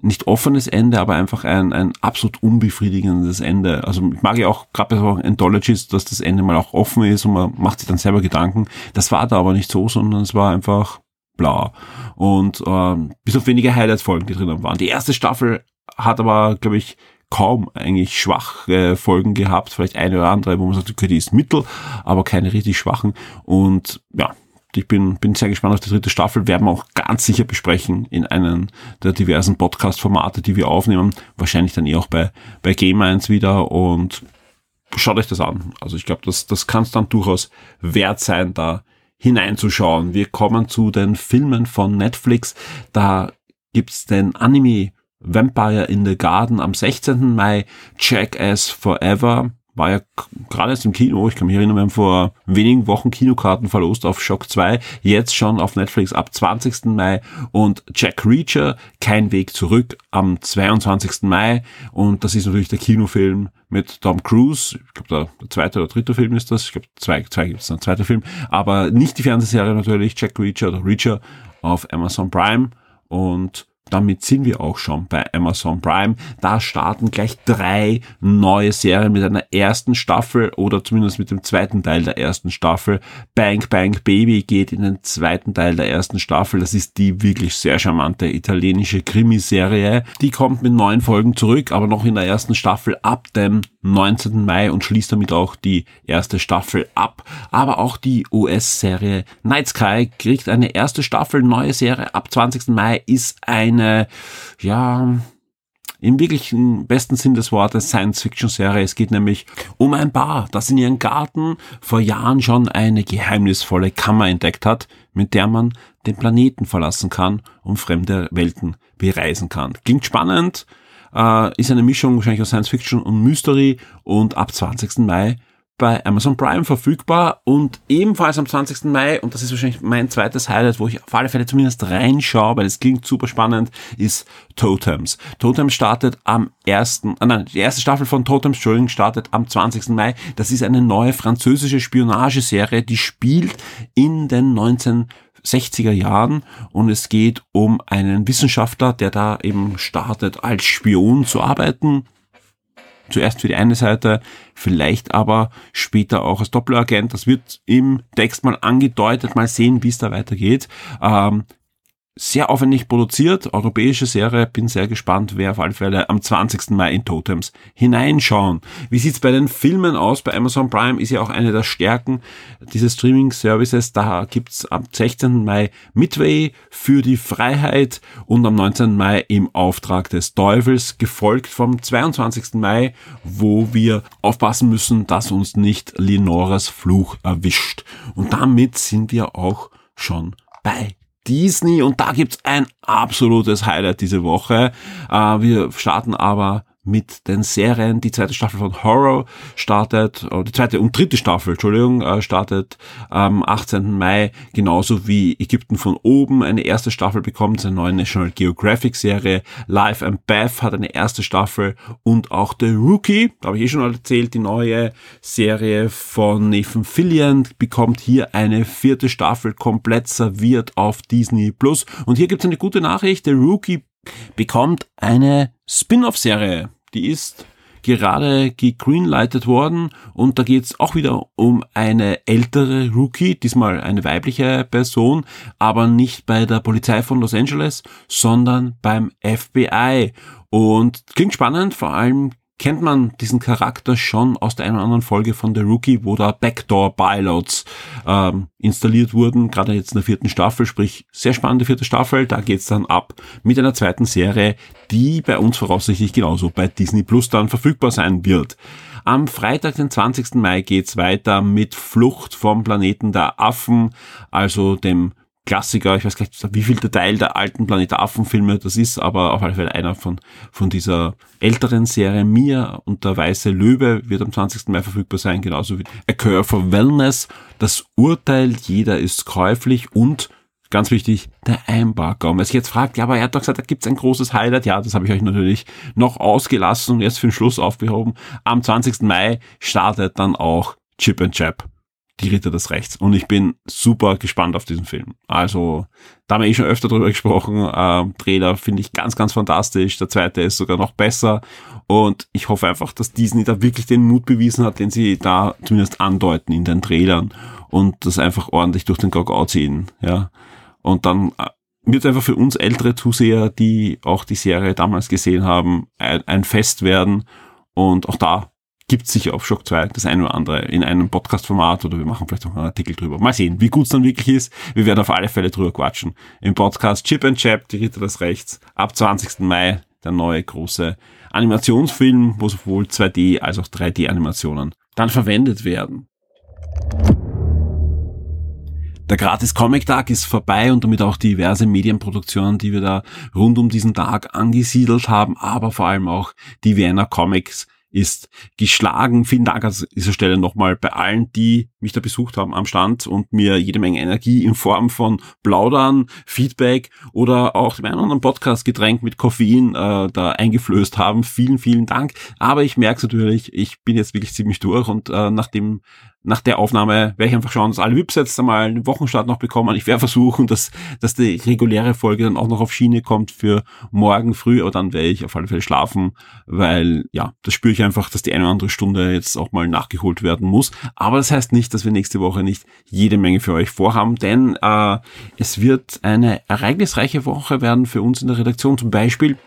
nicht offenes Ende, aber einfach ein, ein absolut unbefriedigendes Ende. Also ich mag ja auch gerade bei so Anthologies, dass das Ende mal auch offen ist und man macht sich dann selber Gedanken. Das war da aber nicht so, sondern es war einfach bla. Und ähm, bis auf wenige Highlights-Folgen, die drinnen waren. Die erste Staffel hat aber, glaube ich, kaum eigentlich schwache Folgen gehabt, vielleicht eine oder andere, wo man sagt, okay, die ist mittel, aber keine richtig schwachen. Und ja, ich bin, bin sehr gespannt auf die dritte Staffel, werden wir auch ganz sicher besprechen in einem der diversen Podcast-Formate, die wir aufnehmen. Wahrscheinlich dann eh auch bei, bei Game 1 wieder und schaut euch das an. Also ich glaube, das, das kann es dann durchaus wert sein, da hineinzuschauen. Wir kommen zu den Filmen von Netflix. Da gibt's den Anime Vampire in the Garden am 16. Mai, Jackass Forever, war ja gerade erst im Kino, ich kann mich erinnern, wir haben vor wenigen Wochen Kinokarten verlost auf Shock 2, jetzt schon auf Netflix ab 20. Mai und Jack Reacher, Kein Weg zurück am 22. Mai und das ist natürlich der Kinofilm mit Tom Cruise, ich glaube der, zweite oder dritte Film ist das, ich glaube zwei, zwei gibt es ein zweiter Film, aber nicht die Fernsehserie natürlich, Jack Reacher oder Reacher auf Amazon Prime und damit sind wir auch schon bei Amazon Prime. Da starten gleich drei neue Serien mit einer ersten Staffel oder zumindest mit dem zweiten Teil der ersten Staffel. Bang Bang Baby geht in den zweiten Teil der ersten Staffel. Das ist die wirklich sehr charmante italienische Krimiserie. Die kommt mit neun Folgen zurück, aber noch in der ersten Staffel ab dem 19. Mai und schließt damit auch die erste Staffel ab. Aber auch die US-Serie Night Sky kriegt eine erste Staffel, neue Serie ab 20. Mai ist eine, ja, im wirklichen besten Sinn des Wortes Science-Fiction-Serie. Es geht nämlich um ein Paar, das in ihrem Garten vor Jahren schon eine geheimnisvolle Kammer entdeckt hat, mit der man den Planeten verlassen kann und fremde Welten bereisen kann. Klingt spannend, äh, ist eine Mischung wahrscheinlich aus Science Fiction und Mystery und ab 20. Mai bei Amazon Prime verfügbar und ebenfalls am 20. Mai, und das ist wahrscheinlich mein zweites Highlight, wo ich auf alle Fälle zumindest reinschaue, weil es klingt super spannend, ist Totems. Totems startet am ersten, äh nein, die erste Staffel von Totems, Entschuldigung, startet am 20. Mai. Das ist eine neue französische Spionageserie, die spielt in den 19 60er Jahren und es geht um einen Wissenschaftler, der da eben startet, als Spion zu arbeiten. Zuerst für die eine Seite, vielleicht aber später auch als Doppelagent. Das wird im Text mal angedeutet, mal sehen, wie es da weitergeht. Ähm, sehr aufwendig produziert, europäische Serie, bin sehr gespannt, wer auf alle Fälle am 20. Mai in Totems hineinschauen. Wie sieht's bei den Filmen aus? Bei Amazon Prime ist ja auch eine der Stärken dieses Streaming-Services. Da gibt's am 16. Mai Midway für die Freiheit und am 19. Mai im Auftrag des Teufels, gefolgt vom 22. Mai, wo wir aufpassen müssen, dass uns nicht Lenoras Fluch erwischt. Und damit sind wir auch schon bei Disney und da gibt's ein absolutes Highlight diese Woche. Äh, wir starten aber mit den Serien. Die zweite Staffel von Horror startet, die zweite und dritte Staffel, Entschuldigung, äh, startet am 18. Mai, genauso wie Ägypten von oben eine erste Staffel bekommt, eine neue National Geographic Serie. Life and Beth hat eine erste Staffel und auch The Rookie, da habe ich eh schon erzählt, die neue Serie von Nathan Fillion bekommt hier eine vierte Staffel komplett serviert auf Disney Plus. Und hier gibt es eine gute Nachricht, The Rookie bekommt eine Spin-off-Serie. Die ist gerade gegreenlightet worden und da geht es auch wieder um eine ältere Rookie, diesmal eine weibliche Person, aber nicht bei der Polizei von Los Angeles, sondern beim FBI. Und klingt spannend, vor allem kennt man diesen Charakter schon aus der einen oder anderen Folge von The Rookie, wo da Backdoor-Pilots ähm, installiert wurden, gerade jetzt in der vierten Staffel, sprich sehr spannende vierte Staffel, da geht's dann ab mit einer zweiten Serie, die bei uns voraussichtlich genauso bei Disney Plus dann verfügbar sein wird. Am Freitag, den 20. Mai, geht's weiter mit Flucht vom Planeten der Affen, also dem Klassiker, ich weiß gar nicht, wie viel der Teil der alten Planet Affen-Filme das ist, aber auf alle Fälle einer von, von dieser älteren Serie. Mia und der Weiße Löwe wird am 20. Mai verfügbar sein, genauso wie A Cure for Wellness. Das Urteil, jeder ist käuflich und ganz wichtig, der Einbarker. Und wer sich jetzt fragt, ja, aber er hat doch gesagt, da gibt's ein großes Highlight. Ja, das habe ich euch natürlich noch ausgelassen und erst für den Schluss aufgehoben. Am 20. Mai startet dann auch Chip and Chap die Ritter des Rechts. Und ich bin super gespannt auf diesen Film. Also, da haben wir eh schon öfter drüber gesprochen. Ähm, Trailer finde ich ganz, ganz fantastisch. Der zweite ist sogar noch besser. Und ich hoffe einfach, dass Disney da wirklich den Mut bewiesen hat, den sie da zumindest andeuten in den Trailern und das einfach ordentlich durch den Kakao ziehen. Ja. Und dann äh, wird einfach für uns ältere Zuseher, die auch die Serie damals gesehen haben, ein, ein Fest werden. Und auch da gibt sicher auf Shock 2 das eine oder andere in einem Podcast-Format oder wir machen vielleicht auch einen Artikel drüber. Mal sehen, wie gut es dann wirklich ist. Wir werden auf alle Fälle drüber quatschen. Im Podcast Chip and Chap, die Ritter des Rechts, ab 20. Mai der neue große Animationsfilm, wo sowohl 2D als auch 3D-Animationen dann verwendet werden. Der gratis Comic Tag ist vorbei und damit auch diverse Medienproduktionen, die wir da rund um diesen Tag angesiedelt haben, aber vor allem auch die Vienna Comics ist geschlagen. Vielen Dank an dieser Stelle nochmal bei allen, die mich da besucht haben am Stand und mir jede Menge Energie in Form von Plaudern, Feedback oder auch dem einen oder anderen Podcast-Getränk mit Koffein äh, da eingeflößt haben. Vielen, vielen Dank. Aber ich merke natürlich, ich bin jetzt wirklich ziemlich durch und äh, nachdem nach der Aufnahme werde ich einfach schauen, dass alle VIPs jetzt einmal einen Wochenstart noch bekommen. Ich werde versuchen, dass, dass die reguläre Folge dann auch noch auf Schiene kommt für morgen früh, aber dann werde ich auf alle Fälle schlafen, weil ja, das spüre ich einfach, dass die eine oder andere Stunde jetzt auch mal nachgeholt werden muss. Aber das heißt nicht, dass wir nächste Woche nicht jede Menge für euch vorhaben, denn äh, es wird eine ereignisreiche Woche werden für uns in der Redaktion. Zum Beispiel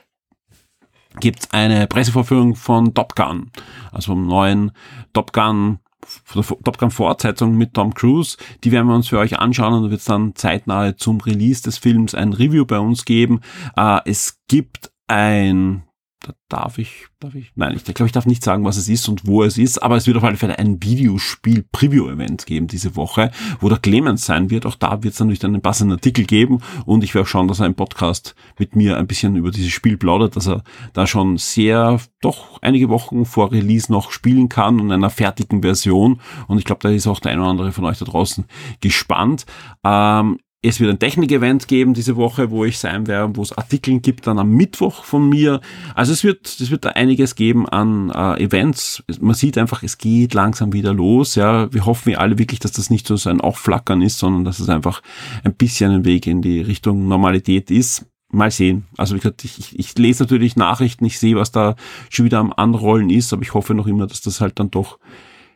gibt es eine Pressevorführung von Top Gun, also vom neuen Top Gun Top Gun Fortsetzung mit Tom Cruise. Die werden wir uns für euch anschauen und wird es dann zeitnah zum Release des Films ein Review bei uns geben. Äh, es gibt ein da darf ich, darf ich, nein, ich glaube, ich darf nicht sagen, was es ist und wo es ist, aber es wird auf alle Fälle ein Videospiel-Preview-Event geben diese Woche, wo der Clemens sein wird. Auch da wird es natürlich dann einen passenden Artikel geben und ich werde auch schauen, dass er im Podcast mit mir ein bisschen über dieses Spiel plaudert, dass er da schon sehr, doch einige Wochen vor Release noch spielen kann und einer fertigen Version und ich glaube, da ist auch der eine oder andere von euch da draußen gespannt. Ähm, es wird ein Technik-Event geben diese Woche, wo ich sein werde, wo es Artikeln gibt, dann am Mittwoch von mir. Also es wird, es wird da einiges geben an äh, Events. Man sieht einfach, es geht langsam wieder los. Ja, wir hoffen wir alle wirklich, dass das nicht so ein Aufflackern ist, sondern dass es einfach ein bisschen ein Weg in die Richtung Normalität ist. Mal sehen. Also wie gesagt, ich, ich, ich lese natürlich Nachrichten, ich sehe, was da schon wieder am Anrollen ist, aber ich hoffe noch immer, dass das halt dann doch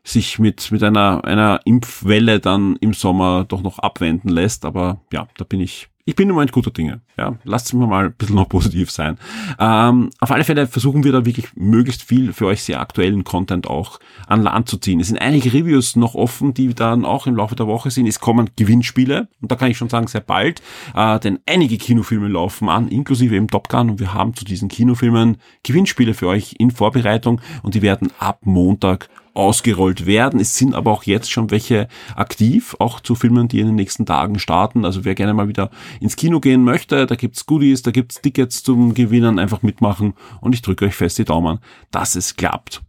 sich mit, mit einer, einer Impfwelle dann im Sommer doch noch abwenden lässt. Aber ja, da bin ich, ich bin im Moment guter Dinge. Ja, lasst mir mal ein bisschen noch positiv sein. Ähm, auf alle Fälle versuchen wir da wirklich möglichst viel für euch sehr aktuellen Content auch an Land zu ziehen. Es sind einige Reviews noch offen, die dann auch im Laufe der Woche sind. Es kommen Gewinnspiele und da kann ich schon sagen, sehr bald, äh, denn einige Kinofilme laufen an, inklusive eben Top Gun und wir haben zu diesen Kinofilmen Gewinnspiele für euch in Vorbereitung und die werden ab Montag ausgerollt werden. Es sind aber auch jetzt schon welche aktiv, auch zu Filmen, die in den nächsten Tagen starten. Also wer gerne mal wieder ins Kino gehen möchte, da gibt's Goodies, da gibt's Tickets zum Gewinnen, einfach mitmachen und ich drücke euch fest die Daumen, dass es klappt.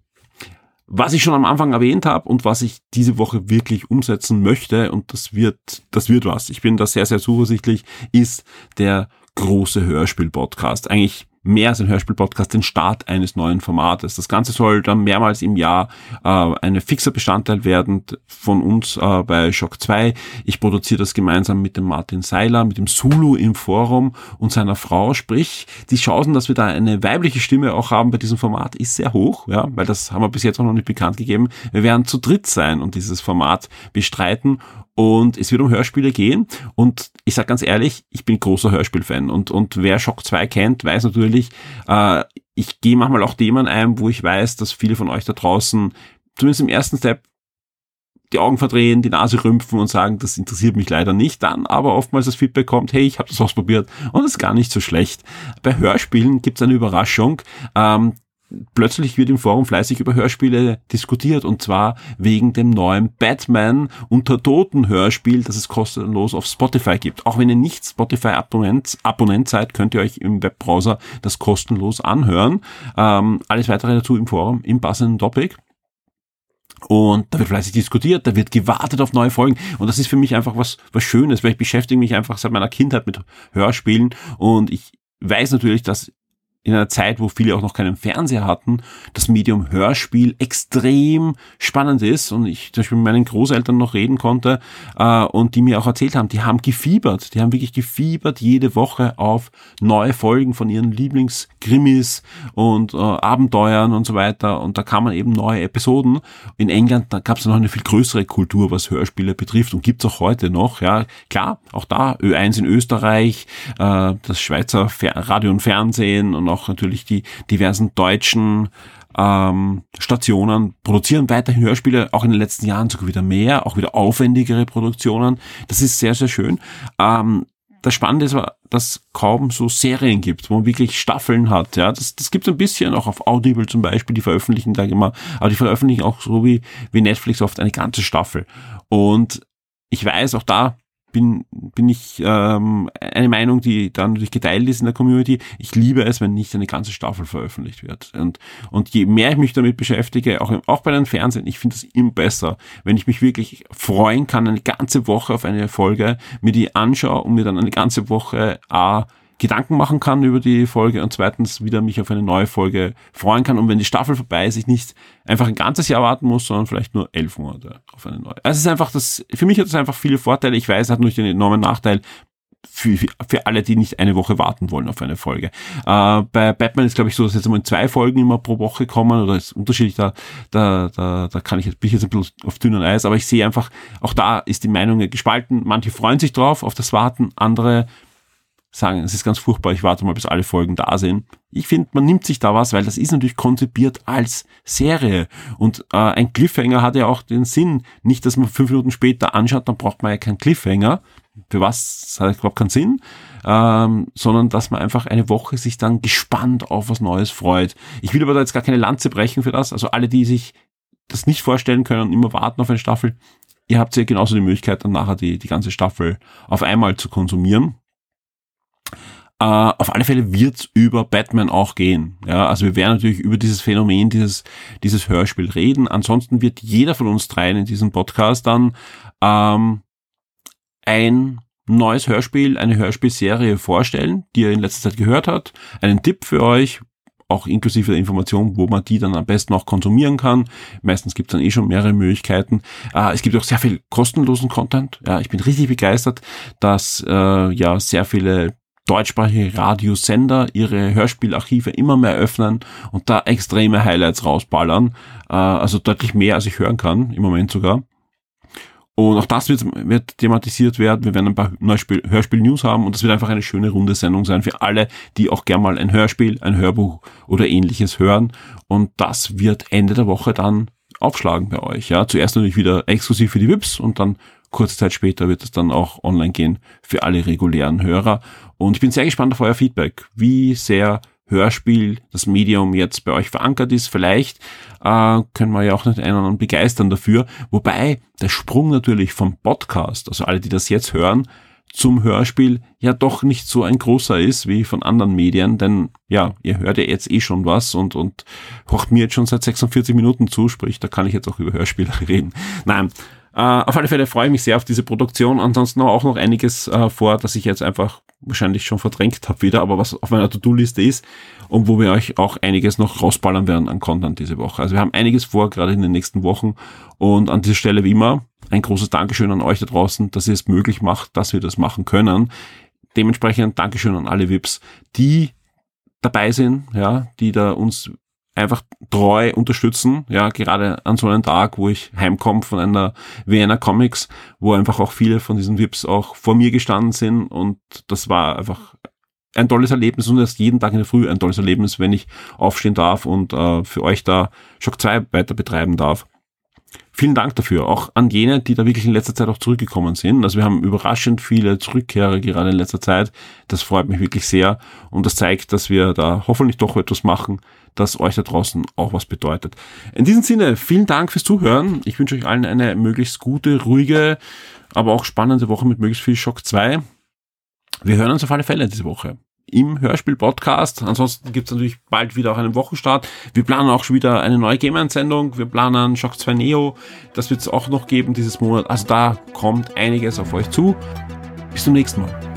Was ich schon am Anfang erwähnt habe und was ich diese Woche wirklich umsetzen möchte, und das wird, das wird was, ich bin da sehr, sehr zuversichtlich, ist der große Hörspiel-Podcast. Eigentlich mehr als ein Hörspiel-Podcast den Start eines neuen Formates. Das Ganze soll dann mehrmals im Jahr äh, eine fixer Bestandteil werden von uns äh, bei Shock 2. Ich produziere das gemeinsam mit dem Martin Seiler, mit dem Sulu im Forum und seiner Frau. Sprich, die Chancen, dass wir da eine weibliche Stimme auch haben bei diesem Format, ist sehr hoch, ja, weil das haben wir bis jetzt auch noch nicht bekannt gegeben. Wir werden zu dritt sein und dieses Format bestreiten und es wird um Hörspiele gehen. Und ich sage ganz ehrlich, ich bin großer Hörspielfan. Und, und wer Shock 2 kennt, weiß natürlich, äh, ich gehe manchmal auch Themen ein, wo ich weiß, dass viele von euch da draußen, zumindest im ersten Step, die Augen verdrehen, die Nase rümpfen und sagen, das interessiert mich leider nicht. Dann aber oftmals das Feedback kommt, hey, ich habe das ausprobiert und es ist gar nicht so schlecht. Bei Hörspielen gibt es eine Überraschung. Ähm, plötzlich wird im Forum fleißig über Hörspiele diskutiert und zwar wegen dem neuen Batman unter Toten Hörspiel, das es kostenlos auf Spotify gibt. Auch wenn ihr nicht Spotify Abonnent, Abonnent seid, könnt ihr euch im Webbrowser das kostenlos anhören. Ähm, alles weitere dazu im Forum im passenden Topic. Und da wird fleißig diskutiert, da wird gewartet auf neue Folgen. Und das ist für mich einfach was, was Schönes, weil ich beschäftige mich einfach seit meiner Kindheit mit Hörspielen und ich weiß natürlich, dass in einer Zeit, wo viele auch noch keinen Fernseher hatten, das Medium Hörspiel extrem spannend ist und ich zum Beispiel mit meinen Großeltern noch reden konnte äh, und die mir auch erzählt haben, die haben gefiebert, die haben wirklich gefiebert jede Woche auf neue Folgen von ihren Lieblingskrimis und äh, Abenteuern und so weiter und da kamen eben neue Episoden. In England da gab es noch eine viel größere Kultur, was Hörspiele betrifft und gibt's auch heute noch. Ja, klar, auch da Ö1 in Österreich, äh, das Schweizer Fer Radio und Fernsehen und auch natürlich die diversen deutschen ähm, Stationen produzieren weiterhin Hörspiele, auch in den letzten Jahren sogar wieder mehr, auch wieder aufwendigere Produktionen. Das ist sehr, sehr schön. Ähm, das Spannende ist aber, dass kaum so Serien gibt, wo man wirklich Staffeln hat. Ja, das, das gibt es ein bisschen auch auf Audible zum Beispiel. Die veröffentlichen da immer, aber die veröffentlichen auch so wie, wie Netflix oft eine ganze Staffel. Und ich weiß, auch da bin, bin ich ähm, eine Meinung, die dann natürlich geteilt ist in der Community. Ich liebe es, wenn nicht eine ganze Staffel veröffentlicht wird. Und, und je mehr ich mich damit beschäftige, auch, auch bei den Fernsehen, ich finde es immer besser, wenn ich mich wirklich freuen kann, eine ganze Woche auf eine Folge, mir die anschaue und mir dann eine ganze Woche A, Gedanken machen kann über die Folge und zweitens wieder mich auf eine neue Folge freuen kann und wenn die Staffel vorbei ist, ich nicht einfach ein ganzes Jahr warten muss, sondern vielleicht nur elf Monate auf eine neue. Also es ist einfach das, für mich hat es einfach viele Vorteile. Ich weiß, es hat nur den enormen Nachteil, für, für alle, die nicht eine Woche warten wollen auf eine Folge. Äh, bei Batman ist glaube ich so, dass jetzt immer zwei Folgen immer pro Woche kommen oder ist unterschiedlich, da, da, da, da kann ich jetzt, bin ich jetzt ein bisschen auf dünnem Eis, aber ich sehe einfach, auch da ist die Meinung gespalten. Manche freuen sich drauf, auf das Warten, andere sagen, es ist ganz furchtbar, ich warte mal, bis alle Folgen da sind. Ich finde, man nimmt sich da was, weil das ist natürlich konzipiert als Serie. Und äh, ein Cliffhanger hat ja auch den Sinn. Nicht, dass man fünf Minuten später anschaut, dann braucht man ja keinen Cliffhanger. Für was das hat überhaupt keinen Sinn. Ähm, sondern dass man einfach eine Woche sich dann gespannt auf was Neues freut. Ich will aber da jetzt gar keine Lanze brechen für das. Also alle, die sich das nicht vorstellen können und immer warten auf eine Staffel, ihr habt ja genauso die Möglichkeit, dann nachher die, die ganze Staffel auf einmal zu konsumieren. Äh, auf alle Fälle wird's über Batman auch gehen. Ja, also wir werden natürlich über dieses Phänomen, dieses, dieses Hörspiel reden. Ansonsten wird jeder von uns dreien in diesem Podcast dann ähm, ein neues Hörspiel, eine Hörspielserie vorstellen, die er in letzter Zeit gehört hat. Einen Tipp für euch, auch inklusive der Information, wo man die dann am besten auch konsumieren kann. Meistens gibt es dann eh schon mehrere Möglichkeiten. Äh, es gibt auch sehr viel kostenlosen Content. Ja, ich bin richtig begeistert, dass äh, ja sehr viele deutschsprachige Radiosender ihre Hörspielarchive immer mehr öffnen und da extreme Highlights rausballern. Äh, also deutlich mehr, als ich hören kann, im Moment sogar. Und auch das wird, wird thematisiert werden. Wir werden ein paar Hörspiel-News haben und das wird einfach eine schöne runde Sendung sein für alle, die auch gern mal ein Hörspiel, ein Hörbuch oder ähnliches hören. Und das wird Ende der Woche dann aufschlagen bei euch. Ja, zuerst natürlich wieder exklusiv für die VIPs und dann kurze Zeit später wird es dann auch online gehen für alle regulären Hörer. Und ich bin sehr gespannt auf euer Feedback, wie sehr Hörspiel, das Medium jetzt bei euch verankert ist. Vielleicht äh, können wir ja auch nicht einen anderen begeistern dafür. Wobei der Sprung natürlich vom Podcast, also alle, die das jetzt hören, zum Hörspiel ja doch nicht so ein großer ist wie von anderen Medien, denn ja, ihr hört ja jetzt eh schon was und, und hocht mir jetzt schon seit 46 Minuten zu, sprich, da kann ich jetzt auch über Hörspiele reden. Nein, äh, auf alle Fälle freue ich mich sehr auf diese Produktion. Ansonsten auch noch einiges äh, vor, dass ich jetzt einfach wahrscheinlich schon verdrängt habe wieder, aber was auf meiner To-Do-Liste ist und wo wir euch auch einiges noch rausballern werden an Content diese Woche. Also wir haben einiges vor, gerade in den nächsten Wochen. Und an dieser Stelle wie immer ein großes Dankeschön an euch da draußen, dass ihr es möglich macht, dass wir das machen können. Dementsprechend Dankeschön an alle VIPs, die dabei sind, ja, die da uns einfach treu unterstützen, ja, gerade an so einem Tag, wo ich heimkomme von einer Vienna Comics, wo einfach auch viele von diesen VIPs auch vor mir gestanden sind und das war einfach ein tolles Erlebnis und erst jeden Tag in der Früh ein tolles Erlebnis, wenn ich aufstehen darf und äh, für euch da Shock 2 weiter betreiben darf. Vielen Dank dafür, auch an jene, die da wirklich in letzter Zeit auch zurückgekommen sind. Also wir haben überraschend viele Zurückkehrer gerade in letzter Zeit. Das freut mich wirklich sehr und das zeigt, dass wir da hoffentlich doch etwas machen, das euch da draußen auch was bedeutet. In diesem Sinne, vielen Dank fürs Zuhören. Ich wünsche euch allen eine möglichst gute, ruhige, aber auch spannende Woche mit möglichst viel Schock 2. Wir hören uns auf alle Fälle diese Woche im Hörspiel-Podcast. Ansonsten gibt es natürlich bald wieder auch einen Wochenstart. Wir planen auch schon wieder eine neue Game-Sendung. Wir planen Shock 2 Neo. Das wird es auch noch geben dieses Monat. Also da kommt einiges auf euch zu. Bis zum nächsten Mal.